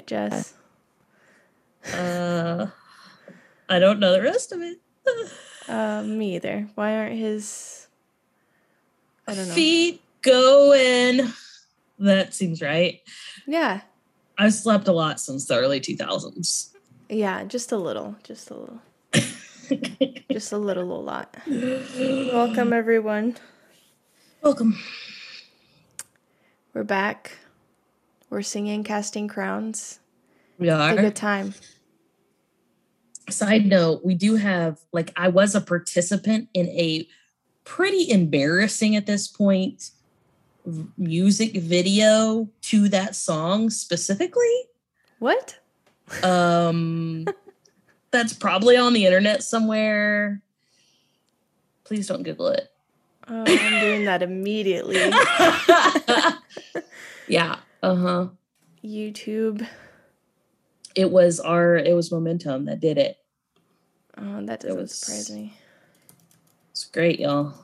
it, Jess? Uh, I don't know the rest of it. Uh, me either. Why aren't his? I don't know. Feet going. That seems right. Yeah, I've slept a lot since the early 2000s. yeah, just a little, just a little, just a little, a lot. Welcome everyone. Welcome. We're back. We're singing "Casting Crowns." We It's a good time. Side note, we do have, like, I was a participant in a pretty embarrassing at this point music video to that song specifically. What? Um, that's probably on the internet somewhere. Please don't Google it. Oh, I'm doing that immediately. yeah. Uh huh. YouTube. It was our. It was Momentum that did it. Oh, that doesn't was- surprise me. It's great, y'all.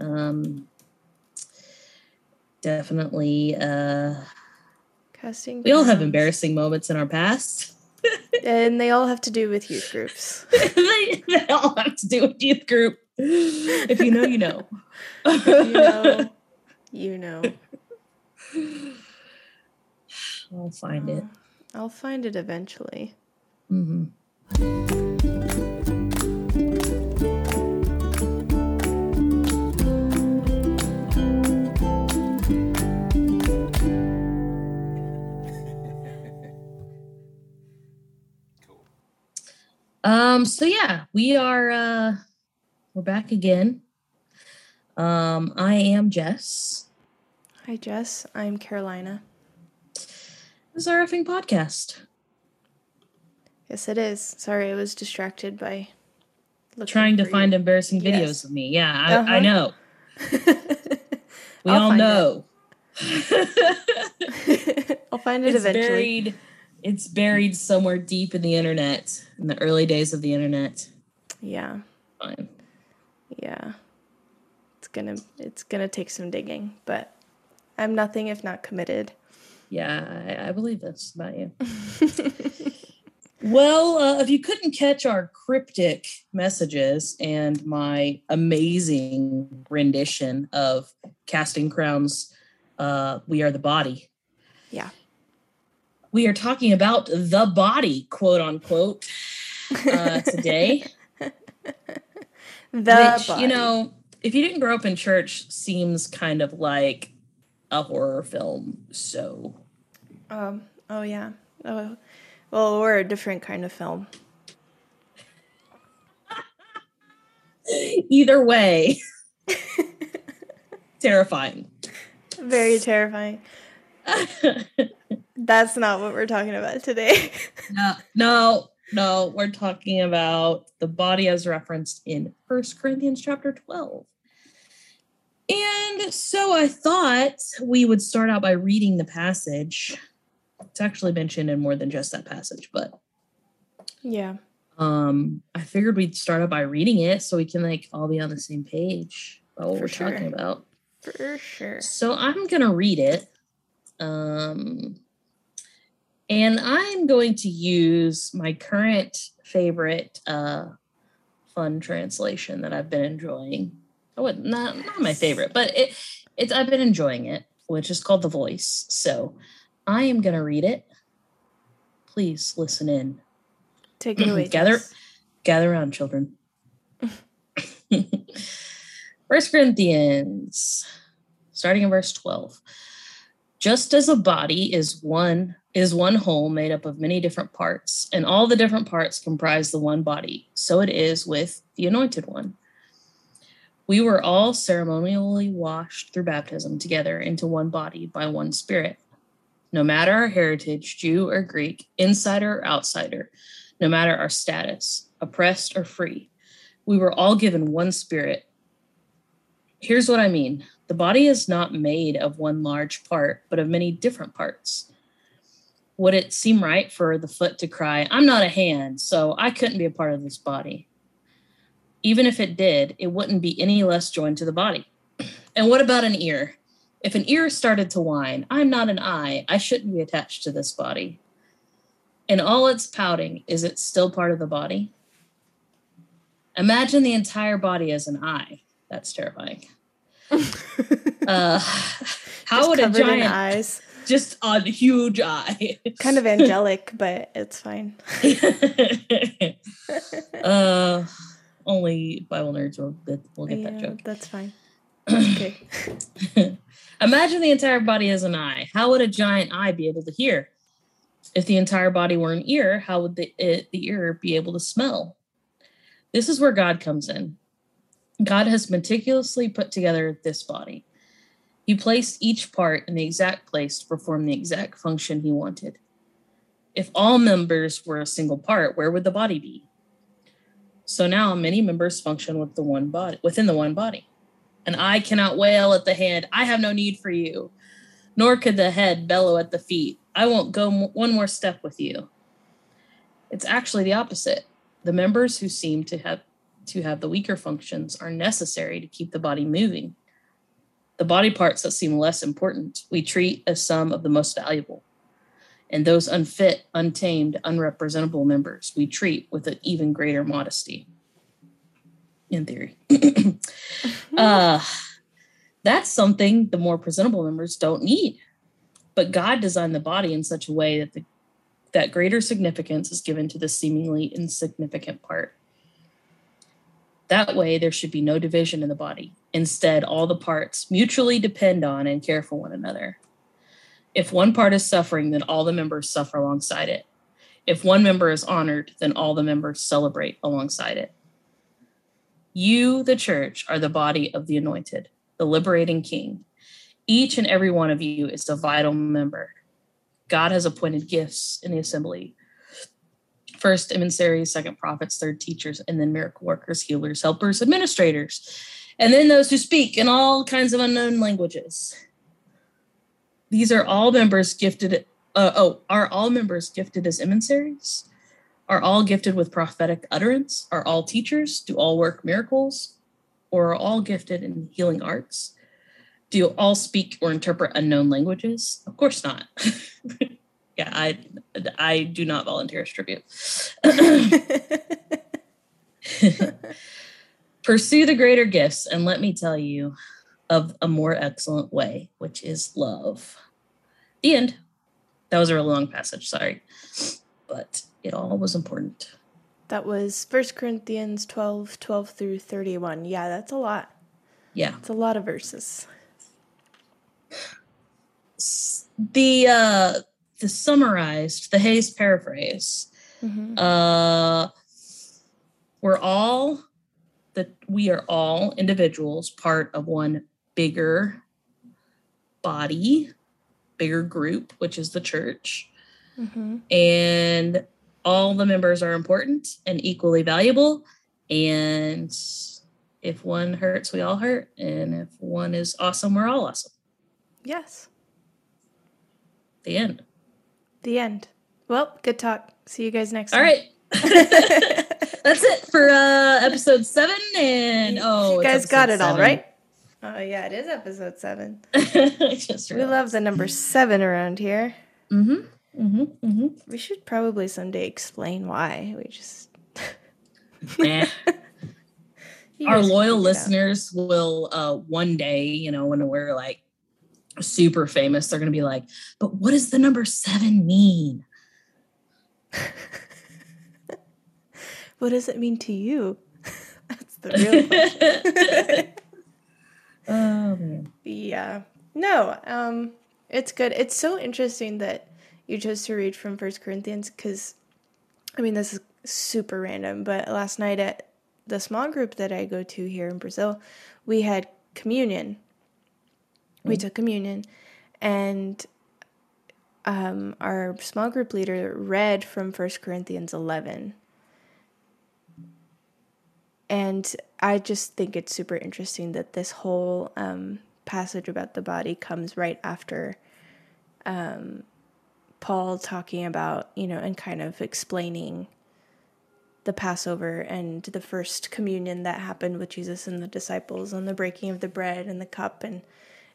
Um, definitely. Uh, Casting. we all have embarrassing moments in our past. and they all have to do with youth groups. they, they all have to do with youth group. If you know, you know. you know, you know. I'll find it. I'll find it eventually. hmm Um, so yeah, we are uh we're back again. Um, I am Jess. Hi, Jess. I'm Carolina. Is our effing podcast. Yes, it is. Sorry, I was distracted by looking Trying to find you. embarrassing videos Yes. of me. Yeah, I, Uh-huh. I know. We I'll all know. I'll find it it's eventually. buried. It's buried somewhere deep in the internet, in the early days of the internet. Yeah, Fine. yeah. It's gonna it's gonna take some digging, but I'm nothing if not committed. Yeah, I, I believe this about you. well, uh, if you couldn't catch our cryptic messages and my amazing rendition of Casting Crowns, uh, We Are the Body, Yeah. we are talking about the body, quote unquote, uh, today. The which, body. you know, if you didn't grow up in church, seems kind of like a horror film. So, Um. Oh yeah. Oh, well, we're a different kind of film. either way, terrifying. Very terrifying. That's not what we're talking about today. no, no, no, we're talking about the body as referenced in First Corinthians chapter 12. And so I thought we would start out by reading the passage. It's actually mentioned in more than just that passage, but yeah. um I figured we'd start out by reading it so we can like all be on the same page about what For we're sure. talking about. For sure. So I'm going to read it. Um, and I'm going to use my current favorite uh, fun translation that I've been enjoying. I would not not my favorite, but it it's I've been enjoying it, which is called The Voice. So I am going to read it. Please listen in. Take it away. Gather-. Gather around, children. First Corinthians, starting in verse 12. Just as a body is one is one whole made up of many different parts, and all the different parts comprise the one body, so it is with the anointed one. We were all ceremonially washed through baptism together into one body by one spirit. No matter our heritage, Jew or Greek, insider or outsider, no matter our status, oppressed or free. We were all given one spirit. Here's what I mean the body is not made of one large part, but of many different parts. Would it seem right for the foot to cry, I'm not a hand, so I couldn't be a part of this body? Even if it did, it wouldn't be any less joined to the body. And what about an ear? If an ear started to whine, I'm not an eye, I shouldn't be attached to this body. In all its pouting, is it still part of the body? Imagine the entire body as an eye. That's terrifying. uh, how Just would a giant eyes? just a huge eye? Kind of angelic, but it's fine. uh, only Bible nerds will get, will get that joke. That's fine. okay. Imagine the entire body as an eye. How would a giant eye be able to hear? If the entire body were an ear, how would the it, the ear be able to smell? This is where God comes in. God has meticulously put together this body. He placed each part in the exact place to perform the exact function he wanted. If all members were a single part, where would the body be? So now many members function with the one body within the one body. And I cannot wail at the hand, I have no need for you. Nor could the head bellow at the feet, I won't go m- one more step with you. It's actually the opposite. The members who seem to have to have the weaker functions are necessary to keep the body moving. The body parts that seem less important, we treat as some of the most valuable. And those unfit, untamed, unrepresentable members, we treat with an even greater modesty. In theory. uh, that's something the more presentable members don't need. But God designed the body in such a way that the that greater significance is given to the seemingly insignificant part. That way, there should be no division in the body. Instead, all the parts mutually depend on and care for one another. If one part is suffering, then all the members suffer alongside it. If one member is honored, then all the members celebrate alongside it. You, the church, are the body of the anointed, the liberating king. Each and every one of you is a vital member. God has appointed gifts in the assembly first emissaries, second prophets, third teachers, and then miracle workers, healers, helpers, administrators, and then those who speak in all kinds of unknown languages. These are all members gifted. Uh, oh, are all members gifted as emissaries? Are all gifted with prophetic utterance? Are all teachers? Do all work miracles? Or are all gifted in healing arts? Do you all speak or interpret unknown languages? Of course not. yeah, I I do not volunteer as tribute. Pursue the greater gifts, and let me tell you of a more excellent way, which is love. The end. That was a really long passage, sorry. But it all was important. That was 1 Corinthians 12, 12 through 31. Yeah, that's a lot. Yeah. It's a lot of verses. The uh the summarized, the Hayes paraphrase. Mhm. Uh we're all that we are all individuals part of one bigger body, bigger group, which is the church. Mhm. and all the members are important and equally valuable and if one hurts we all hurt and if one is awesome we're all awesome Yes. the end The end. Well, good talk. See you guys next all time. right that's it for uh episode seven and oh you guys got it all seven. right. Oh yeah, it is episode seven. We love the number seven around here. mm-hmm mm-hmm mm-hmm We should probably someday explain why. We just nah. our loyal it out. listeners will uh one day you know when we're like super famous they're gonna be like but what does the number seven mean What does it mean to you? That's the real question. Man Yeah. No, um, it's good. It's so interesting that you chose to read from First Corinthians because, I mean, this is super random, but last night at the small group that I go to here in Brazil, we had communion. We took communion, and um, our small group leader read from First Corinthians 11. And I just think it's super interesting that this whole um, passage about the body comes right after um, Paul talking about, you know, and kind of explaining the Passover and the first communion that happened with Jesus and the disciples and the breaking of the bread and the cup and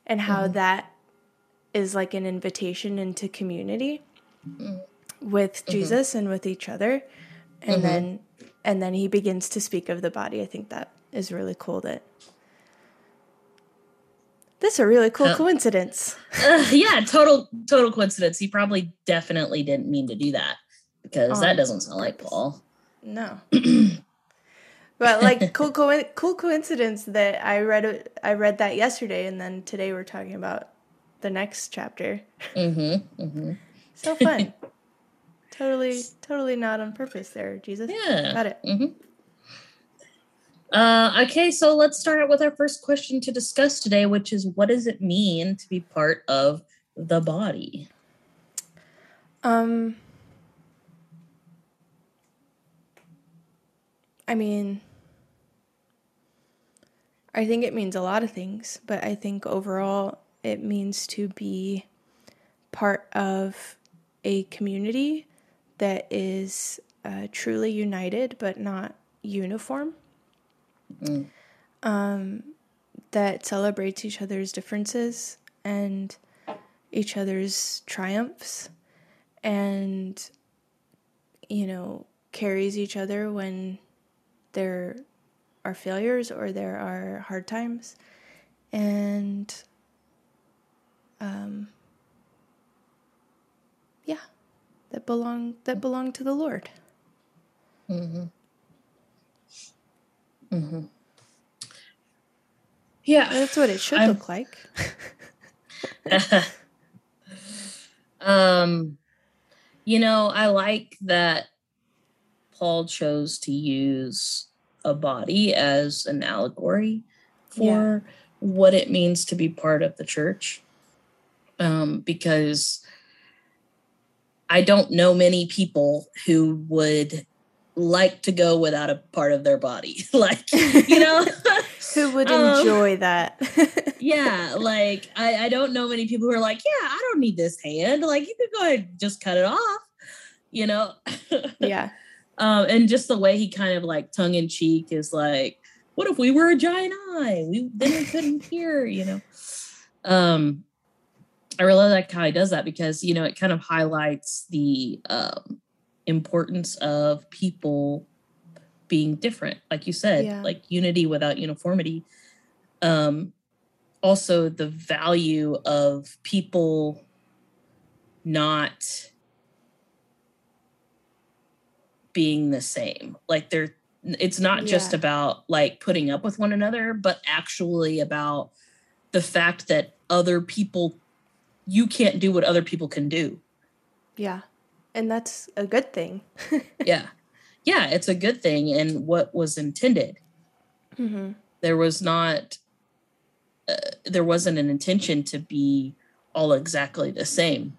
and how that is like an invitation into community with Mm-hmm. Jesus and with each other. And Mhm. then and then he begins to speak of the body. I think that is really cool that This is a really cool Uh, coincidence. Uh, yeah, total total coincidence. He probably definitely didn't mean to do that because On that doesn't sound like. Paul. No. but like cool co- cool coincidence that I read I read that yesterday and then today we're talking about the next chapter. Mm-hmm. Mm-hmm. So fun. Totally totally not on purpose there, Jesus. Yeah. Got it. hmm Uh, okay, so let's start out with our first question to discuss today, which is what does it mean to be part of the body? Um I mean I think it means a lot of things, but I think overall it means to be part of a community that is uh, truly united but not uniform. Mm. Um, that celebrates each other's differences and each other's triumphs and you know carries each other when there are failures or there are hard times and um yeah that belong that belong to the lord Mm-hmm. Mm-hmm. Yeah. that's what it should I'm- look like um, you know, I like that Paul chose to use a body as an allegory for what it means to be part of the church. Um, because I don't know many people who would like to go without a part of their body. like, you know, who would Um, enjoy that yeah, like I, I don't know many people who are like, yeah, I don't need this hand. Like you could go ahead and just cut it off, you know. yeah um, and just the way he kind of like tongue in cheek is like, what if we were a giant eye? We then we couldn't hear, you know. Um, I really like how he does that because you know it kind of highlights the um, importance of people being different, like you said, Yeah. like unity without uniformity. Um, also, the value of people not being the same. Like they're it's not just about like putting up with one another, but actually about the fact that other people you can't do what other people can do. yeah and that's a good thing Yeah. Yeah, it's a good thing and what was intended. hmm There was not uh, there wasn't an intention to be all exactly the same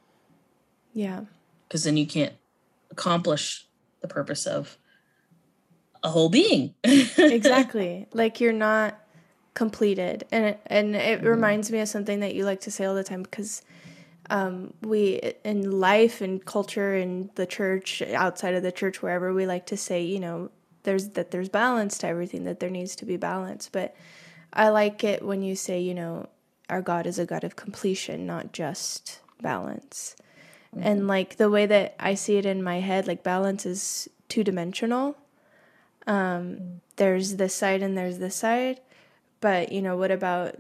yeah because then you can't accomplish the purpose of a whole being. exactly like you're not completed and it, and it Mhm. reminds me of something that you like to say all the time because um, we in life and culture and the church outside of the church wherever we like to say you know there's that there's balance to everything that there needs to be balance. But i like it when you say you know our god is a god of completion not just balance. And like the way that i see it in my head like balance is two dimensional um, there's this side and there's this side. But you know what about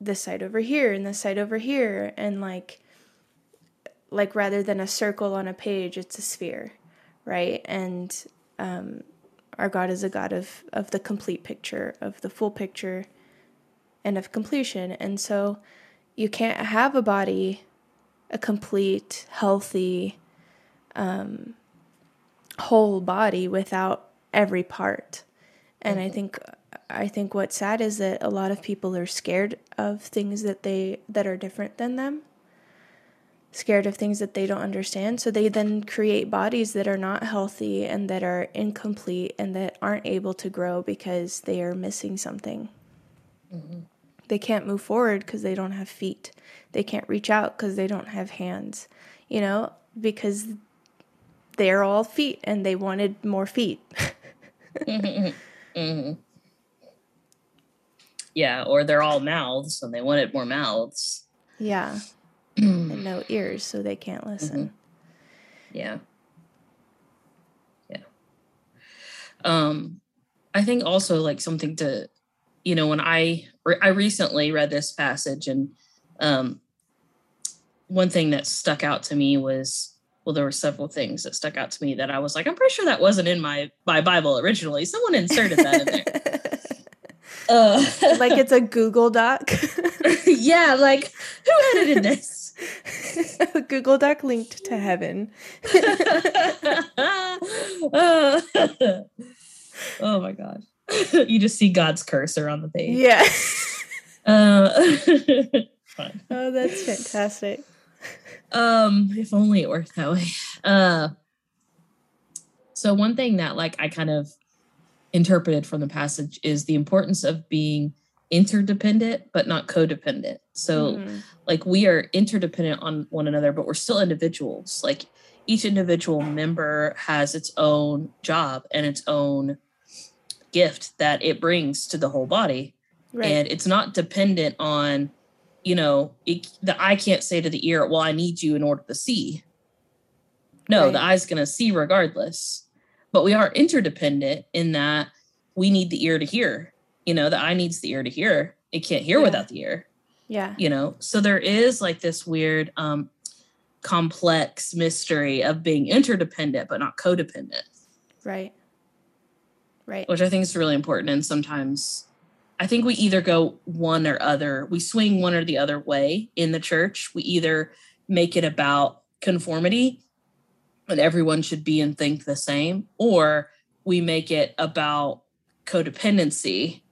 this side over here and this side over here. And like like rather than a circle on a page it's a sphere right? And um, our god is a god of of the complete picture of the full picture and of completion. And so you can't have a body a complete healthy um, whole body without every part. And i think i think what's sad is that a lot of people are scared of things that they that are different than them scared of things that they don't understand. So they then create bodies that are not healthy and that are incomplete and that aren't able to grow because they are missing something. They can't move forward because they don't have feet. They can't reach out because they don't have hands you know because they're all feet and they wanted more feet. Mhm. Yeah, or they're all mouths and they wanted more mouths. yeah and no ears so they can't listen Yeah. Yeah. Um, I think also like something to, you know, when I I recently read this passage and um, one thing that stuck out to me was well, there were several things that stuck out to me that I was like, I'm pretty sure that wasn't in my my Bible originally. Someone inserted that in there. uh, like it's a Google Doc. yeah, like who edited this? Google Doc linked to heaven. uh, oh my god. you just see God's cursor on the page. Yeah. Uh, oh, that's fantastic. Um, if only it worked that way. Uh, so one thing that like I kind of interpreted from the passage is the importance of being interdependent but not codependent. So mm. like we are interdependent on one another but we're still individuals. Like each individual member has its own job and its own gift that it brings to the whole body. Right. And it's not dependent on, you know, it, the eye can't say to the ear, well, I need you in order to see. No, right. the eye's going to see regardless. But we are interdependent in that we need the ear to hear. You know, the eye needs the ear to hear. It can't hear yeah. without the ear. Yeah. You know, so there is like this weird, um, complex mystery of being interdependent but not codependent. Right. Right. Which I think is really important. And sometimes I think we either go one or other, we swing one or the other way in the church. We either make it about conformity and everyone should be and think the same, or we make it about codependency.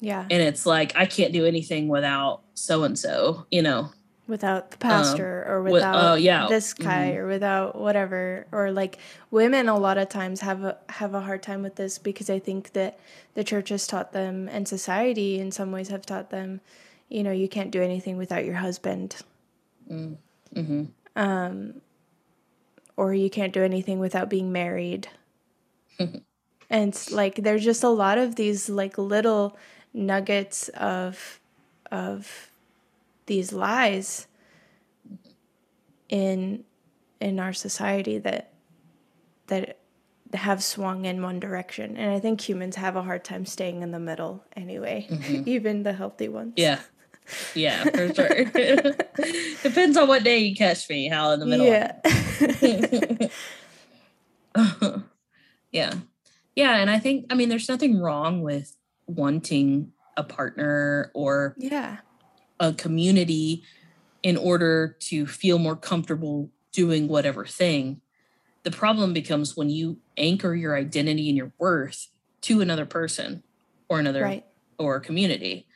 Yeah. And it's like, I can't do anything without so and so, you know without the pastor um, or without with, uh, yeah. this guy mm-hmm. or without whatever or like women a lot of times have a have a hard time with this because I think that the church has taught them and society in some ways have taught them you know you can't do anything without your husband mm. mm-hmm. um or you can't do anything without being married. And like there's just a lot of these like little nuggets of of these lies in in our society that that have swung in one direction. And i think humans have a hard time staying in the middle anyway mm-hmm. even the healthy ones. Yeah yeah for sure. Depends on what day you catch me how in the middle. Yeah. Yeah. Yeah and i think i mean there's nothing wrong with wanting a partner or yeah. a community in order to feel more comfortable doing whatever thing. The problem becomes when you anchor your identity and your worth to another person or another right. or community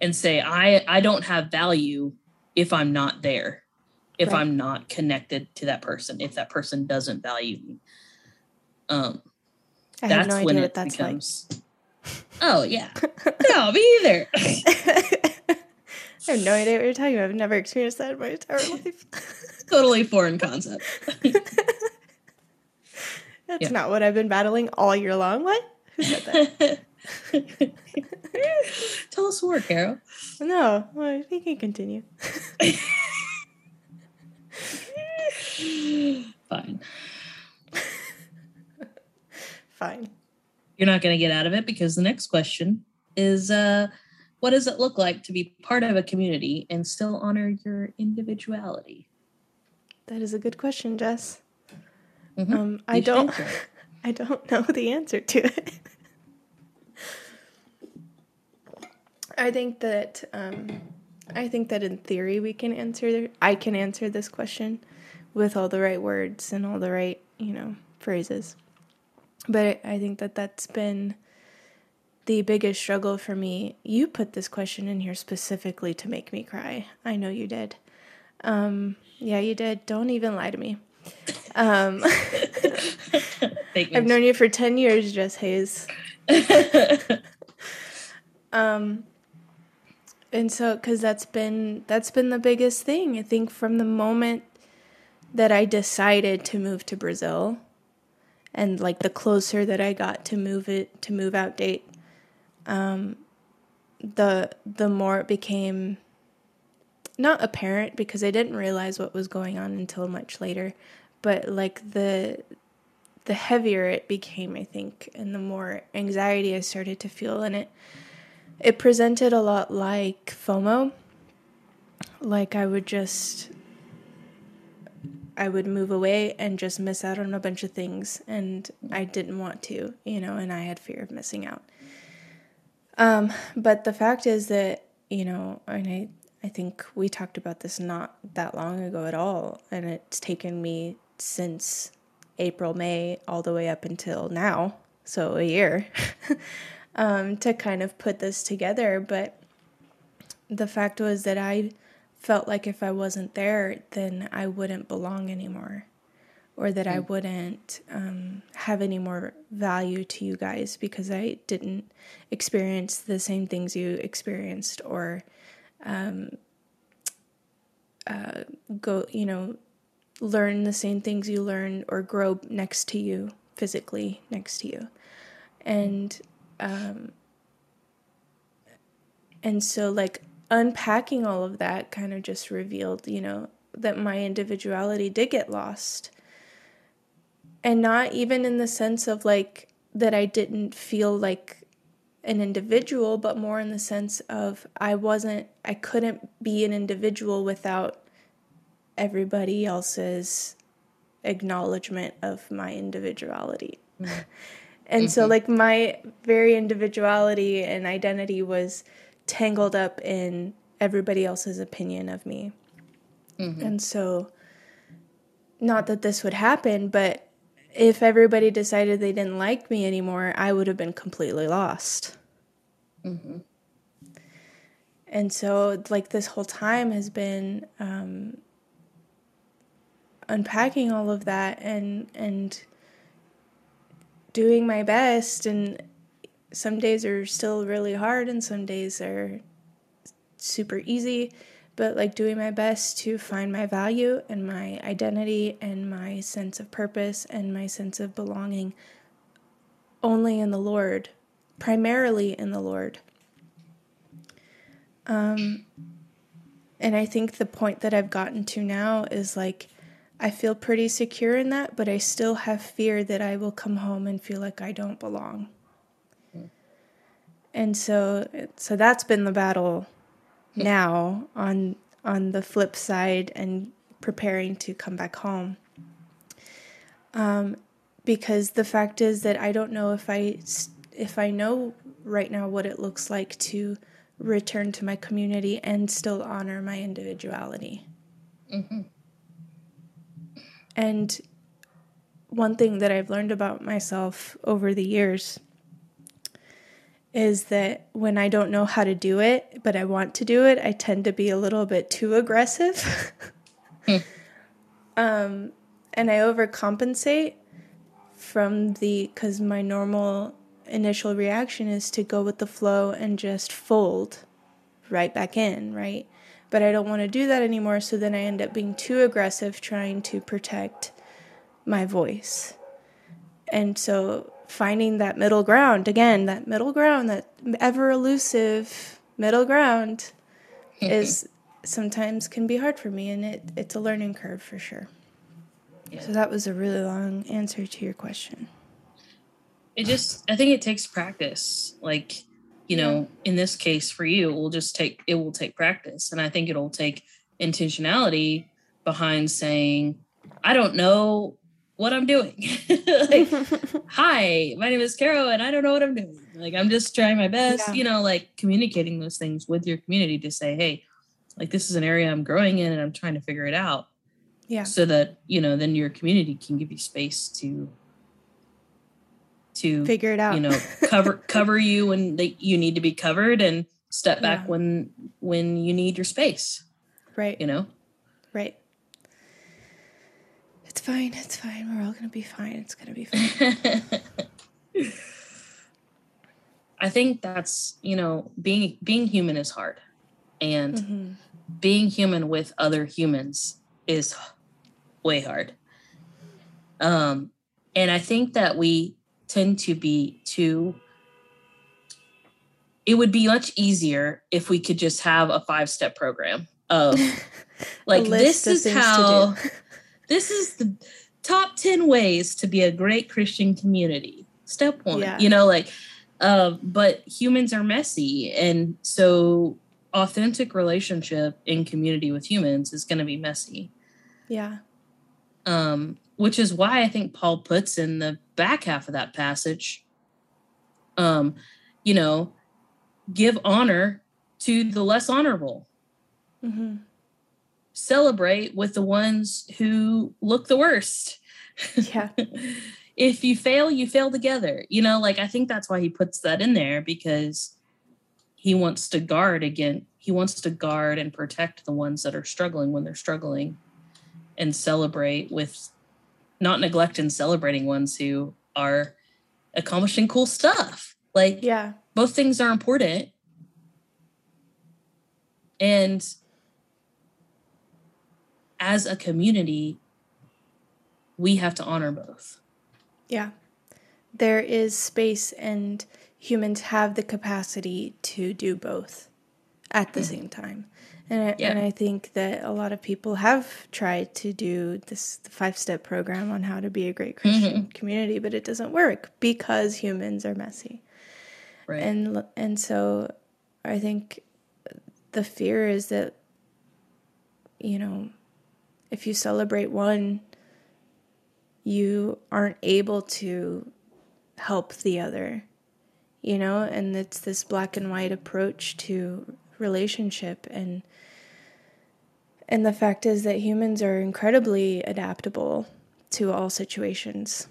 and say I I don't have value if I'm not there. If right. I'm not connected to that person, if that person doesn't value me. Um I that's no when it becomes like. Oh yeah. no, me either. I have no idea what you're talking about. I've never experienced that in my entire life. totally foreign concept. That's yeah. not what I've been battling all year long. What? Who said that? Tell us more, Carol. No, well, we can continue. Fine. Fine. You're not going to get out of it because the next question is uh, what does it look like to be part of a community and still honor your individuality? That is a good question, Jess. Mm-hmm. Um, I don't. I don't know the answer to it. I think that um, I think that in theory we can answer. I can answer this question with all the right words and all the right you know phrases. But I think that that's been the biggest struggle for me, you put this question in here specifically to make me cry. I know you did. Um, yeah, you did. Don't even lie to me. Um, I've known you for 10 years, Jess Hayes. um, and so, cause that's been, that's been the biggest thing. I think from the moment that I decided to move to Brazil and like the closer that I got to move it, to move out date, um, the the more it became not apparent because I didn't realize what was going on until much later, but like the the heavier it became, I think, and the more anxiety I started to feel in it it presented a lot like FOMO. Like I would just I would move away and just miss out on a bunch of things and I didn't want to, you know, and I had fear of missing out. Um, but the fact is that, you know, and I I think we talked about this not that long ago at all, and it's taken me since April, May, all the way up until now, so a year, um, to kind of put this together. But the fact was that I felt like if I wasn't there, then I wouldn't belong anymore, or that mm. I wouldn't um, have any more value to you guys because I didn't experience the same things you experienced, or um, uh, go, you know, learn the same things you learn, or grow next to you physically next to you, and um, and so like unpacking all of that kind of just revealed, you know, that my individuality did get lost. And not even in the sense of like that I didn't feel like an individual, but more in the sense of I wasn't, I couldn't be an individual without everybody else's acknowledgement of my individuality. Mm-hmm. and mm-hmm. so, like, my very individuality and identity was tangled up in everybody else's opinion of me. Mm-hmm. And so, not that this would happen, but if everybody decided they didn't like me anymore, I would have been completely lost. Mm-hmm. And so, like, this whole time has been um, unpacking all of that and, and, doing my best and some days are still really hard and some days are super easy but like doing my best to find my value and my identity and my sense of purpose and my sense of belonging only in the Lord, primarily in the Lord. Um, and I think the point that I've gotten to now is like, I feel pretty secure in that, but I still have fear that I will come home and feel like I don't belong and so so that's been the battle now on on the flip side and preparing to come back home um, because the fact is that I don't know if I if I know right now what it looks like to return to my community and still honor my individuality. Mm-hmm. And one thing that I've learned about myself over the years is that when I don't know how to do it, but I want to do it, I tend to be a little bit too aggressive. um, and I overcompensate from the, because my normal initial reaction is to go with the flow and just fold right back in, right? But I don't want to do that anymore, so then I end up being too aggressive trying to protect my voice. And so finding that middle ground again that middle ground that ever elusive middle ground mm-hmm. is sometimes can be hard for me and it, it's a learning curve for sure yeah. so that was a really long answer to your question it just i think it takes practice like you know in this case for you it will just take it will take practice and i think it'll take intentionality behind saying i don't know what I'm doing. like, Hi, my name is Caro, and I don't know what I'm doing. Like, I'm just trying my best, yeah. you know, like communicating those things with your community to say, hey, like, this is an area I'm growing in and I'm trying to figure it out. Yeah. So that, you know, then your community can give you space to to figure it out you know cover cover you when they, you need to be covered and step back yeah. when when you need your space right you know right it's fine. It's fine. We're all going to be fine. It's going to be fine. I think that's, you know, being being human is hard. And mm-hmm. being human with other humans is way hard. Um and I think that we tend to be too it would be much easier if we could just have a five step program of like this is how this is the top 10 ways to be a great Christian community. Step one, Yeah. you know, like, uh, but humans are messy. And so authentic relationship in community with humans is going to be messy. Yeah. Um, which is why I think Paul puts in the back half of that passage, um, you know, give honor to the less honorable hmm celebrate with the ones who look the worst. Yeah. if you fail, you fail together. You know, like I think that's why he puts that in there because he wants to guard again. He wants to guard and protect the ones that are struggling when they're struggling and celebrate with not neglect and celebrating ones who are accomplishing cool stuff. Like Yeah. both things are important. And as a community, we have to honor both. Yeah. There is space, and humans have the capacity to do both at the same time. And I, and I think that a lot of people have tried to do this five step program on how to be a great Christian mm-hmm. community, but it doesn't work because humans are messy. Right. And and so I think the fear is that you know if you celebrate one you aren't able to help the other you know and it's this black and white approach to relationship and and the fact is that humans are incredibly adaptable to all situations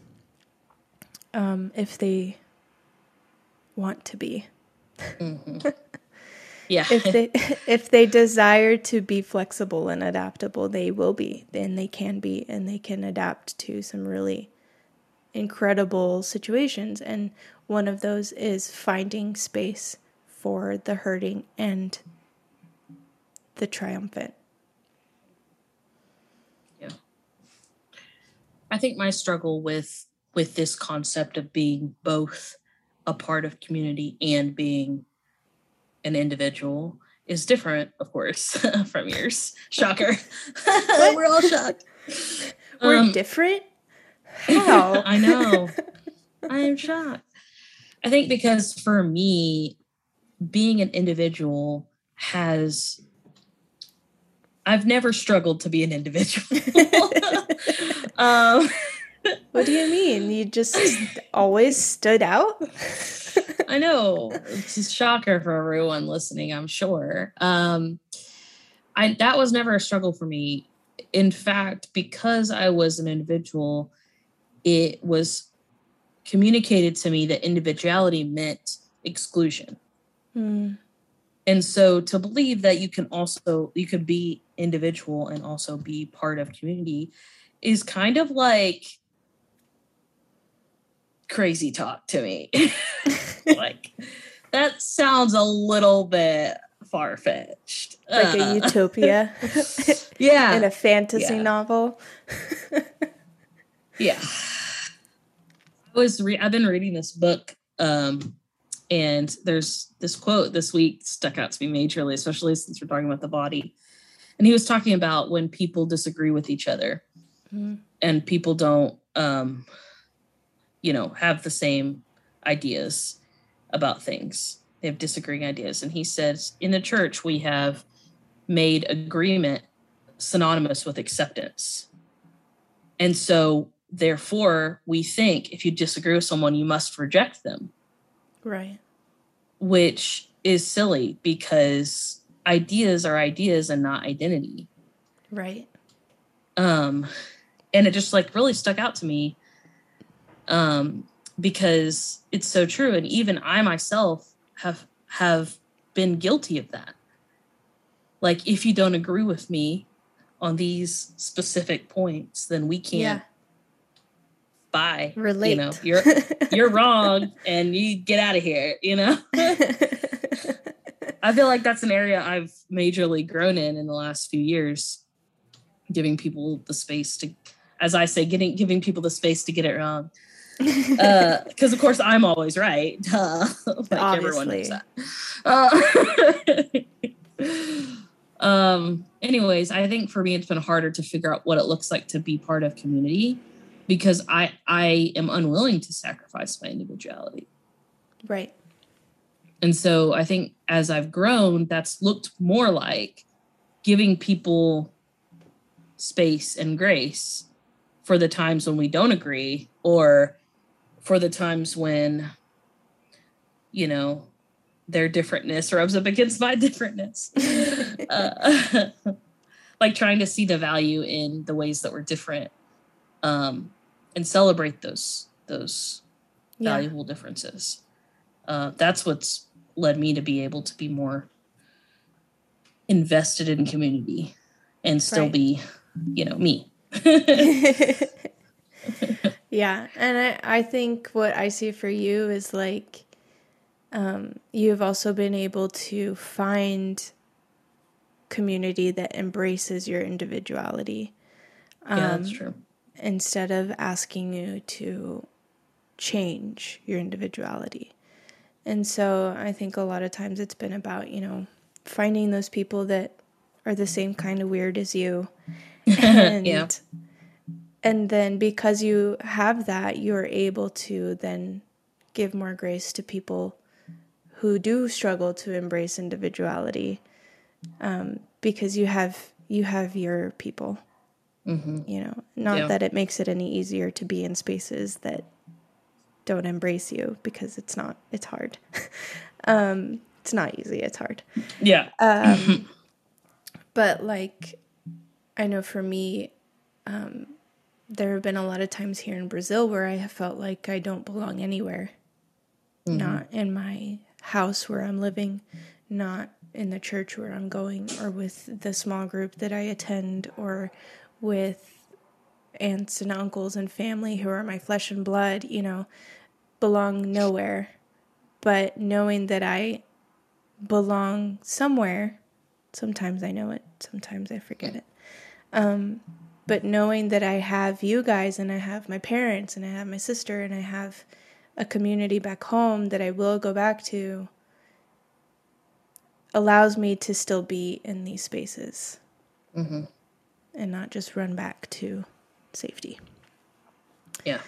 um, if they want to be. Yeah. if they if they desire to be flexible and adaptable they will be and they can be and they can adapt to some really incredible situations. And one of those is finding space for the hurting and the triumphant yeah. I think my struggle with with this concept of being both a part of community and being an individual is different, of course, from yours. Shocker. We're all shocked. we're Um, different how I know. I am shocked. I think because for me, being an individual has I've never struggled to be an individual. um, what do you mean you just always stood out I know it's a shocker for everyone listening, I'm sure. Um, I that was never a struggle for me. In fact, because I was an individual, it was communicated to me that individuality meant exclusion. Hmm. And so to believe that you can also you could be individual and also be part of community is kind of like crazy talk to me. like that sounds a little bit far fetched. like a utopia yeah. in a fantasy Yeah. novel yeah. I was re- I've been reading this book um and there's this quote this week stuck out to me majorly, especially since we're talking about the body. And he was talking about when people disagree with each other Mhm. and people don't um you know have the same ideas about things. They have disagreeing ideas. And he says in the church we have made agreement synonymous with acceptance. And so therefore we think if you disagree with someone you must reject them right. Which is silly because ideas are ideas and not identity. Right. Um and it just like really stuck out to me um because it's so true and even i myself have have been guilty of that. Like if you don't agree with me on these specific points then we can't yeah bye. Relate. you know you're you're wrong and you get out of here you know? I feel like that's an area i've majorly grown in in the last few years giving people the space to as i say getting giving people the space to get it wrong. Because of course i'm always right. Duh. like everyone knows that. Uh, um anyways i think for me it's been harder to figure out what it looks like to be part of community because I I am unwilling to sacrifice my individuality. Right. And so I think as I've grown, that's looked more like giving people space and grace for the times when we don't agree or for the times when you know their differentness rubs up against my differentness uh, like trying to see the value in the ways that we're different um, and celebrate those those yeah. valuable differences uh, that's what's led me to be able to be more invested in community and still right. be you know me yeah and I, I think what i see for you is like um, you've also been able to find community that embraces your individuality um, yeah that's um, true instead of asking you to change your individuality. And so i think a lot of times it's been about you know finding those people that are the same kind of weird as you. And yeah. and then because you have that you're able to then give more grace to people who do struggle to embrace individuality um, because you have you have your people mm-hmm. you know not yeah. that it makes it any easier to be in spaces that don't embrace you because it's not it's hard um, it's not easy it's hard yeah um, but like I know for me, um, there have been a lot of times here in Brazil where I have felt like I don't belong anywhere. Mm-hmm. Not in my house where I'm living, not in the church where I'm going, or with the small group that I attend, or with aunts and uncles and family who are my flesh and blood, you know, belong nowhere. But knowing that I belong somewhere, sometimes I know it, sometimes I forget it. Um, but knowing that I have you guys and I have my parents and I have my sister and I have a community back home that I will go back to allows me to still be in these spaces mm-hmm. And not just run back to safety. Yeah.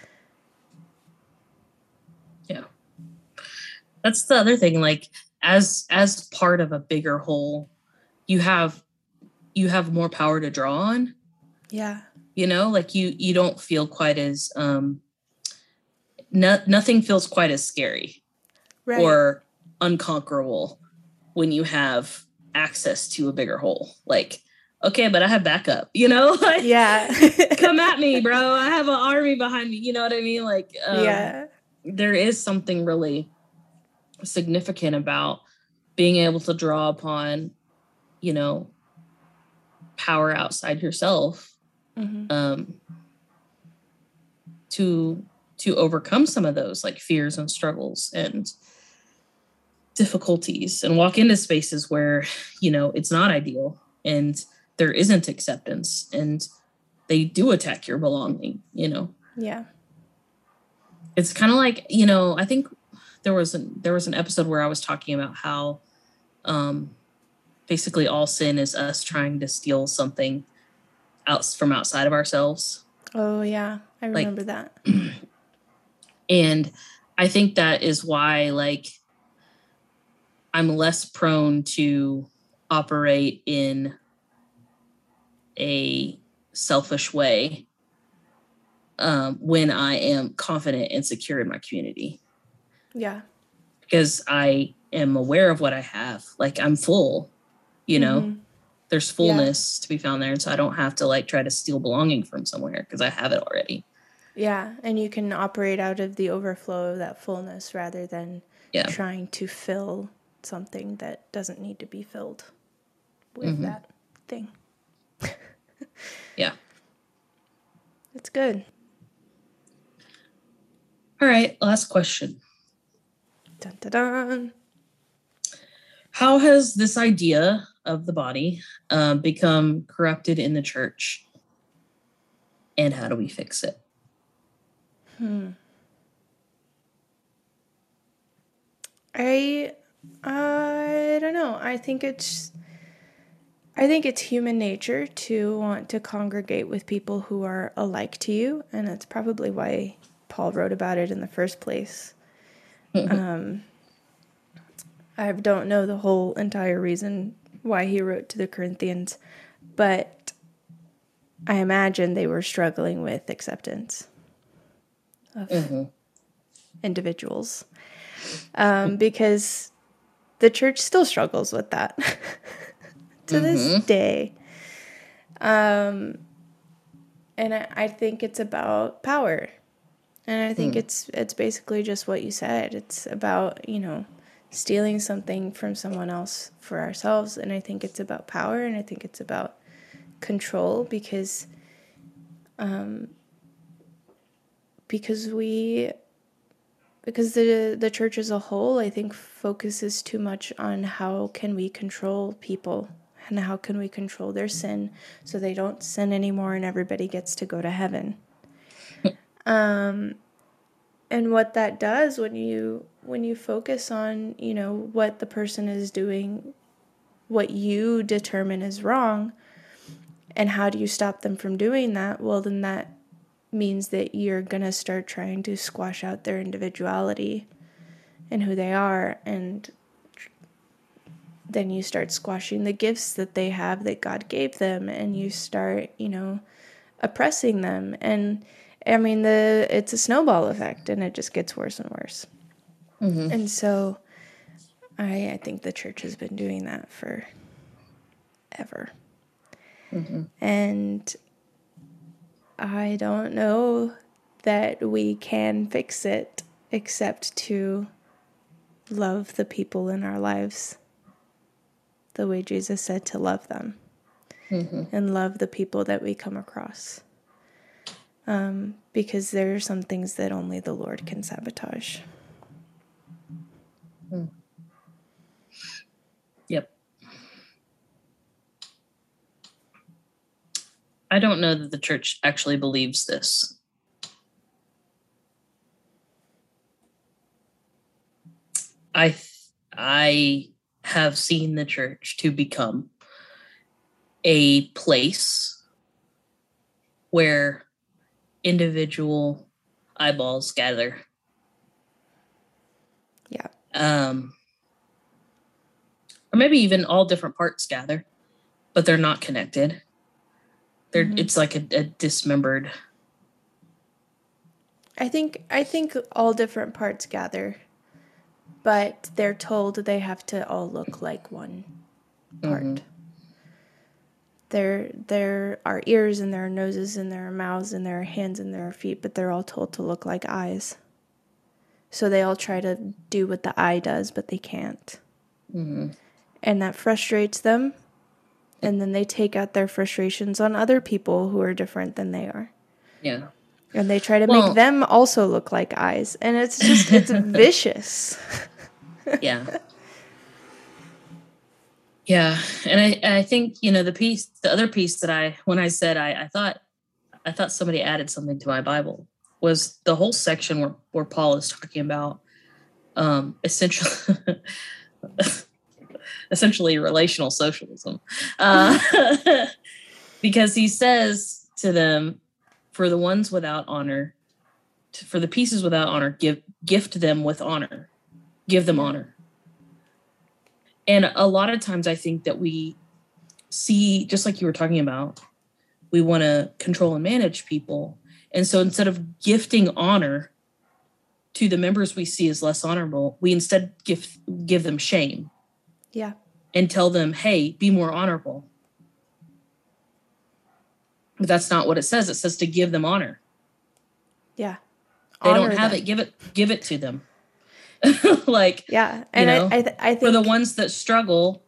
Yeah. That's the other thing like as as part of a bigger whole you have you have more power to draw on. Yeah. You know, like you you don't feel quite as um no, nothing feels quite as scary right. or unconquerable when you have access to a bigger whole. Like, okay, but I have backup, you know? like, yeah. come at me, bro. I have an army behind me. You know what I mean? Like, um, yeah. There is something really significant about being able to draw upon, you know, power outside yourself mm-hmm. um, to to overcome some of those like fears and struggles and difficulties and walk into spaces where you know it's not ideal and there isn't acceptance and they do attack your belonging you know yeah it's kind of like you know i think there was an there was an episode where i was talking about how um basically all sin is us trying to steal something out from outside of ourselves. Oh yeah, I remember like, that. and I think that is why like I'm less prone to operate in a selfish way um, when I am confident and secure in my community. Yeah. Because I am aware of what I have. Like I'm full you know mm-hmm. there's fullness yeah. to be found there and so i don't have to like try to steal belonging from somewhere because i have it already yeah and you can operate out of the overflow of that fullness rather than yeah. trying to fill something that doesn't need to be filled with mm-hmm. that thing yeah That's good all right last question dun, dun, dun. how has this idea of the body uh, become corrupted in the church? And how do we fix it? Hmm. I I don't know. I think it's I think it's human nature to want to congregate with people who are alike to you, and that's probably why Paul wrote about it in the first place. um, I don't know the whole entire reason why he wrote to the Corinthians, but I imagine they were struggling with acceptance of mm-hmm. individuals um, because the church still struggles with that to mm-hmm. this day. Um, and I, I, think it's about power, and I think mm. it's it's basically just what you said. It's about you know stealing something from someone else for ourselves, and I think it's about power, and I think it's about control because um, because we because the the church as a whole I think focuses too much on how can we control people and how can we control their sin so they don't sin anymore and everybody gets to go to heaven. um and what that does when you when you focus on, you know, what the person is doing, what you determine is wrong, and how do you stop them from doing that? Well, then that means that you're going to start trying to squash out their individuality and who they are and then you start squashing the gifts that they have that God gave them and you start, you know, oppressing them and I mean the it's a snowball effect and it just gets worse and worse. Mm-hmm. And so I I think the church has been doing that for ever. Mm-hmm. And I don't know that we can fix it except to love the people in our lives the way Jesus said to love them mm-hmm. and love the people that we come across. Um, because there are some things that only the Lord can sabotage. Mm. Yep. I don't know that the church actually believes this. I I have seen the church to become a place where individual eyeballs gather. Yeah. Um or maybe even all different parts gather, but they're not connected. They're mm-hmm. it's like a, a dismembered. I think I think all different parts gather, but they're told they have to all look like one part. Mm-hmm. There there are ears and there are noses and there are mouths and there are hands and there are feet, but they're all told to look like eyes. So they all try to do what the eye does, but they can't. Mm-hmm. And that frustrates them and then they take out their frustrations on other people who are different than they are. Yeah. And they try to well, make them also look like eyes. And it's just, it's vicious. Yeah. Yeah. And I, I think, you know, the piece, the other piece that I, when I said, I, I thought, I thought somebody added something to my Bible was the whole section where, where Paul is talking about um, essentially essentially relational socialism. Uh, because he says to them, for the ones without honor, to, for the pieces without honor, give gift them with honor, give them honor. And a lot of times, I think that we see, just like you were talking about, we want to control and manage people. And so instead of gifting honor to the members we see as less honorable, we instead give give them shame. Yeah. And tell them, hey, be more honorable. But that's not what it says. It says to give them honor. Yeah. They don't have them. it. Give it give it to them. like yeah, and you know, I I, th- I, think for the ones that struggle,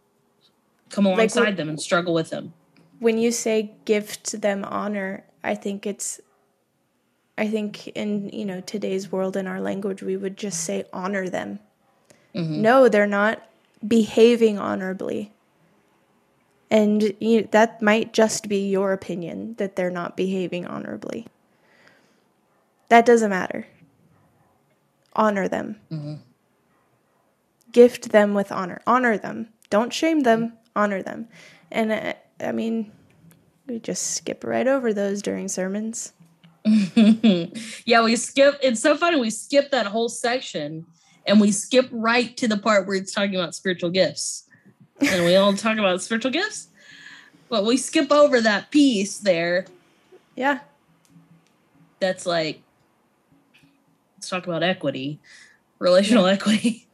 come alongside like, them and struggle with them. When you say give to them honor, I think it's I think in you know today's world in our language we would just say honor them. Mm-hmm. No, they're not behaving honorably. And you, that might just be your opinion that they're not behaving honorably. That doesn't matter. Honor them. Mm-hmm. Gift them with honor. Honor them. Don't shame them. Honor them. And I, I mean, we just skip right over those during sermons. yeah, we skip. It's so funny. We skip that whole section and we skip right to the part where it's talking about spiritual gifts. And we all talk about spiritual gifts, but we skip over that piece there. Yeah. That's like, let's talk about equity, relational yeah. equity.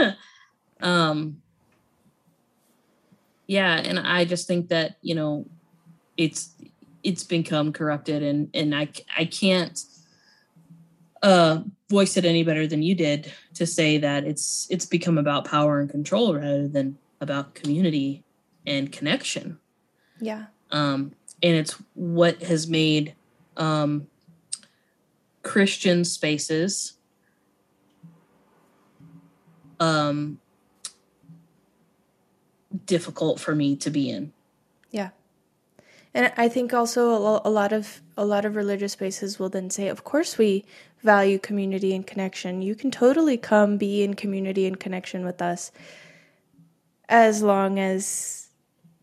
um, yeah, and I just think that you know, it's it's become corrupted, and and I I can't uh, voice it any better than you did to say that it's it's become about power and control rather than about community and connection. Yeah. Um, and it's what has made um, Christian spaces um, difficult for me to be in. Yeah. And I think also a lot of a lot of religious spaces will then say, "Of course we value community and connection. You can totally come be in community and connection with us as long as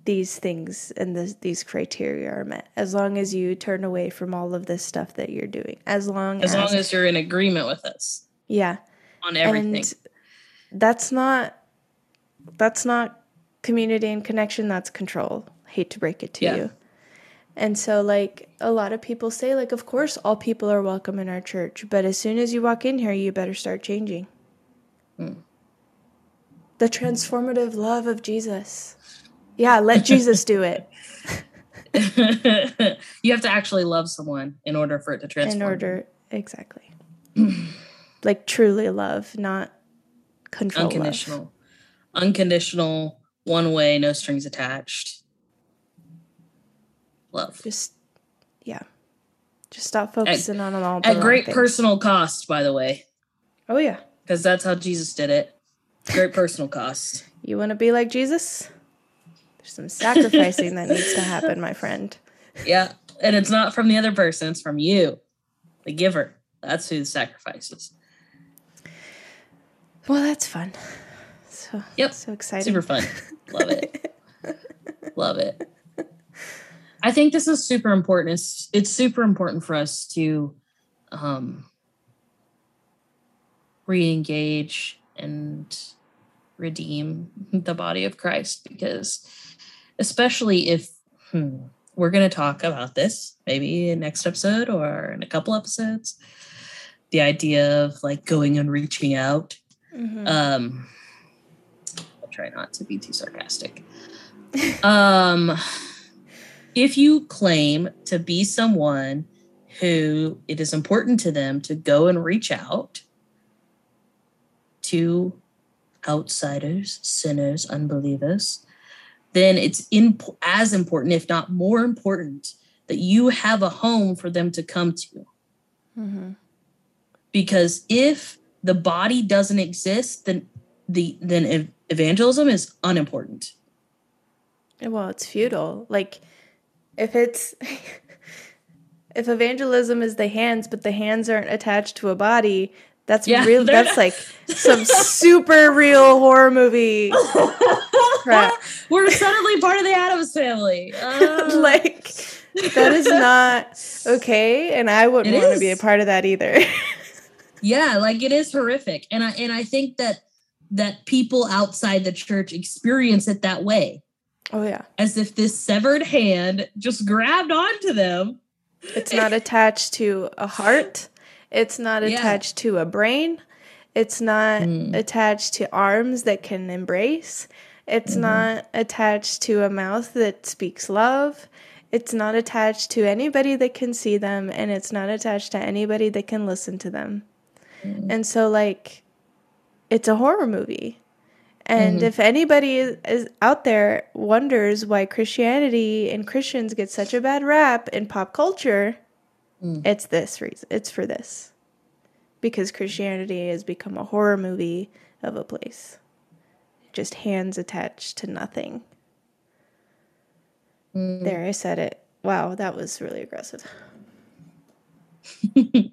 these things and this, these criteria are met. As long as you turn away from all of this stuff that you're doing. As long as, as long as you're in agreement with us. Yeah. On everything. And that's not that's not community and connection, that's control. hate to break it to yeah. you. And so, like, a lot of people say, like, of course, all people are welcome in our church, but as soon as you walk in here, you better start changing. Hmm. The transformative love of Jesus. Yeah, let Jesus do it. you have to actually love someone in order for it to transform. In order, exactly. like, truly love, not control. Unconditional. Love. Unconditional, one way, no strings attached love. Just yeah. Just stop focusing at, on all at great things. personal cost, by the way. Oh yeah. Because that's how Jesus did it. Great personal cost. You want to be like Jesus? Some sacrificing that needs to happen, my friend. Yeah, and it's not from the other person; it's from you, the giver. That's who sacrifices. Well, that's fun. So yep, so exciting, super fun. Love it. Love it. I think this is super important. It's it's super important for us to um, re-engage and redeem the body of Christ because especially if hmm, we're going to talk about this maybe in next episode or in a couple episodes. The idea of like going and reaching out. Mm-hmm. um i'll try not to be too sarcastic. Um if you claim to be someone who it is important to them to go and reach out to outsiders, sinners, unbelievers, then it's in, as important, if not more important, that you have a home for them to come to. Mm-hmm. Because if the body doesn't exist, then the then evangelism is unimportant. Well, it's futile. Like if it's if evangelism is the hands but the hands aren't attached to a body that's yeah, real that's like some super real horror movie crap we're suddenly part of the addams family uh. like that is not okay and i wouldn't want to be a part of that either yeah like it is horrific and i and i think that that people outside the church experience it that way Oh yeah. As if this severed hand just grabbed onto them. It's not attached to a heart. It's not yeah. attached to a brain. It's not mm. attached to arms that can embrace. It's mm-hmm. not attached to a mouth that speaks love. It's not attached to anybody that can see them and it's not attached to anybody that can listen to them. Mm. And so like it's a horror movie. And mm-hmm. if anybody is out there wonders why Christianity and Christians get such a bad rap in pop culture, mm. it's this reason. It's for this. Because Christianity has become a horror movie of a place. Just hands attached to nothing. Mm. There, I said it. Wow, that was really aggressive.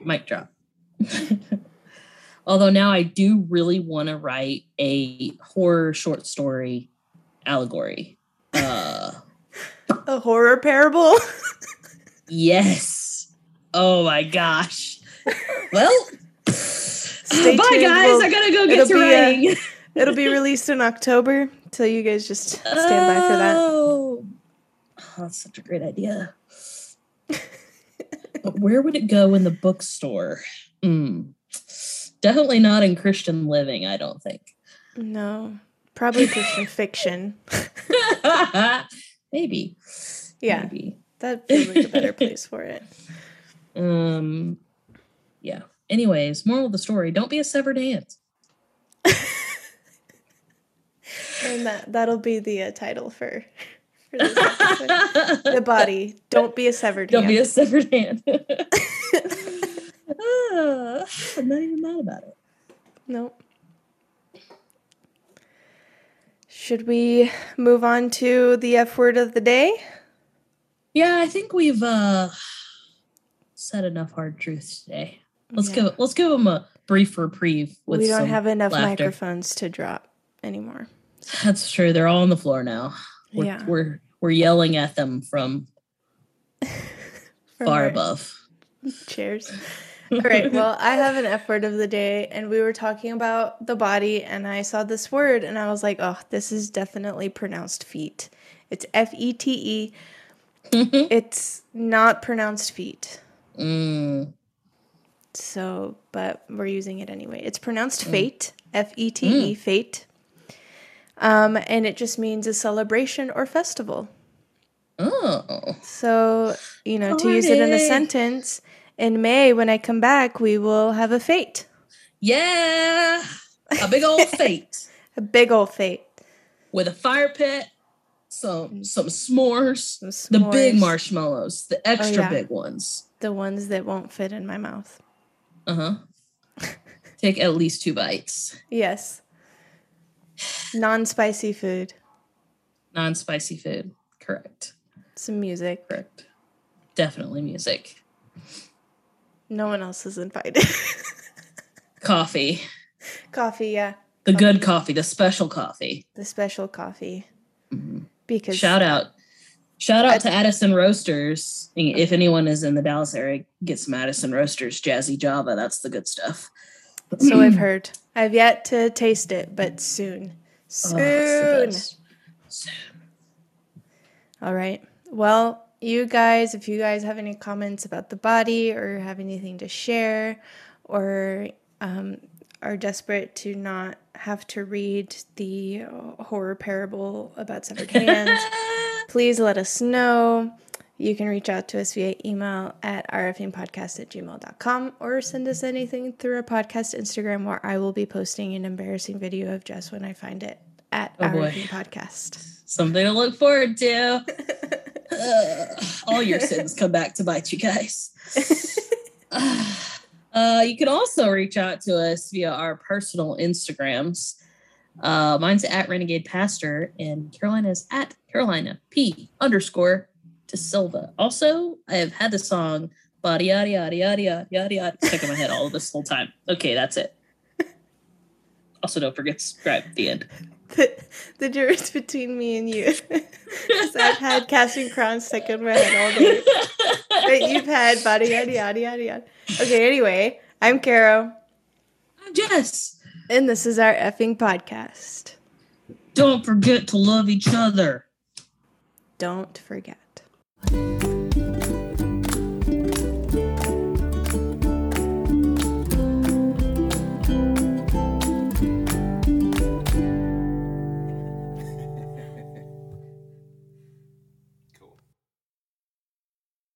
Mic drop. Although now I do really want to write a horror short story allegory. Uh, A horror parable. Yes. Oh my gosh. Well, Stay bye tuned. guys. We'll- I gotta go get to uh, writing. It'll be released in October, so you guys just stand by for that. Oh, Oh, that's such a great idea. but where would it go in the bookstore? Mm. Definitely not in Christian living, I don't think. No, probably Christian fiction. Maybe. Yeah, Maybe. That feels like a better place for it. Um yeah. Anyways, moral of the story, don't be a severed hand. And that that'll be the uh, title for, for the body. Don't be a severed Don't hand. be a severed hand. Ah, I'm not even mad about it. nope. Should we move on to the F word of the day? Yeah, I think we've uh said enough hard truths today. Let's Yeah. give let's give them a brief reprieve. With we don't have enough laughter. microphones to drop anymore. That's true. They're all on the floor now. We're, Yeah. we're we're yelling at them from From far above. Cheers. All right. Well, I have an F word of the day, and we were talking about the body, and I saw this word, and I was like, oh, this is definitely pronounced feet. It's F E T E. It's not pronounced feet. Mm, So, but we're using it anyway. It's pronounced fate, F E T E, fate. Um, and it just means a celebration or festival. oh. So, you know, to use it in a sentence, in May, when I come back, we will have a fate, Yeah. A big old fate a big old fate. with a fire pit, some some s'mores, Some the big marshmallows, the extra yeah. big ones. The ones that won't fit in my mouth. Uh-huh. Take at least two bites. Yes. Non spicy food. Non-spicy food. Correct. Some music. Correct. Definitely music. No one else is invited. Coffee. coffee, yeah. The good coffee, the special coffee. The special coffee. Mhm. Because Shout out. Shout out to Addison Roasters. If anyone is in the Dallas area, get some Addison Roasters Jazzy Java. That's the good stuff. so I've heard. I've yet to taste it, but soon. Oh, Soon. the best. All right. Well, you guys, if you guys have any comments about the body or have anything to share or um, are desperate to not have to read the uh, horror parable about severed hands, please let us know. You can reach out to us via email at rfmpodcast at gmail.com or send us anything through our podcast Instagram where I will be posting an embarrassing video of Jess when I find it at Oh. RFM Podcast. Something to look forward to. Ugh, all your sins come back to bite you guys. Uh, you can also reach out to us via our personal Instagrams. Uh, mine's at Renegade Pastor, and Carolina's at Carolina P underscore to Silva. Also, I have had the song Body Yada Yada Yada Yada Yada Yada stuck in my head all this whole time. Okay, that's it. Also, don't forget to subscribe at the end. the, the difference between me and you is I've had casting crowns stuck in my head all day. But you've had body yada yada yada yada. Okay, anyway, I'm Caro, I'm Jess. and this is our effing podcast. Don't forget to love each other. Don't forget.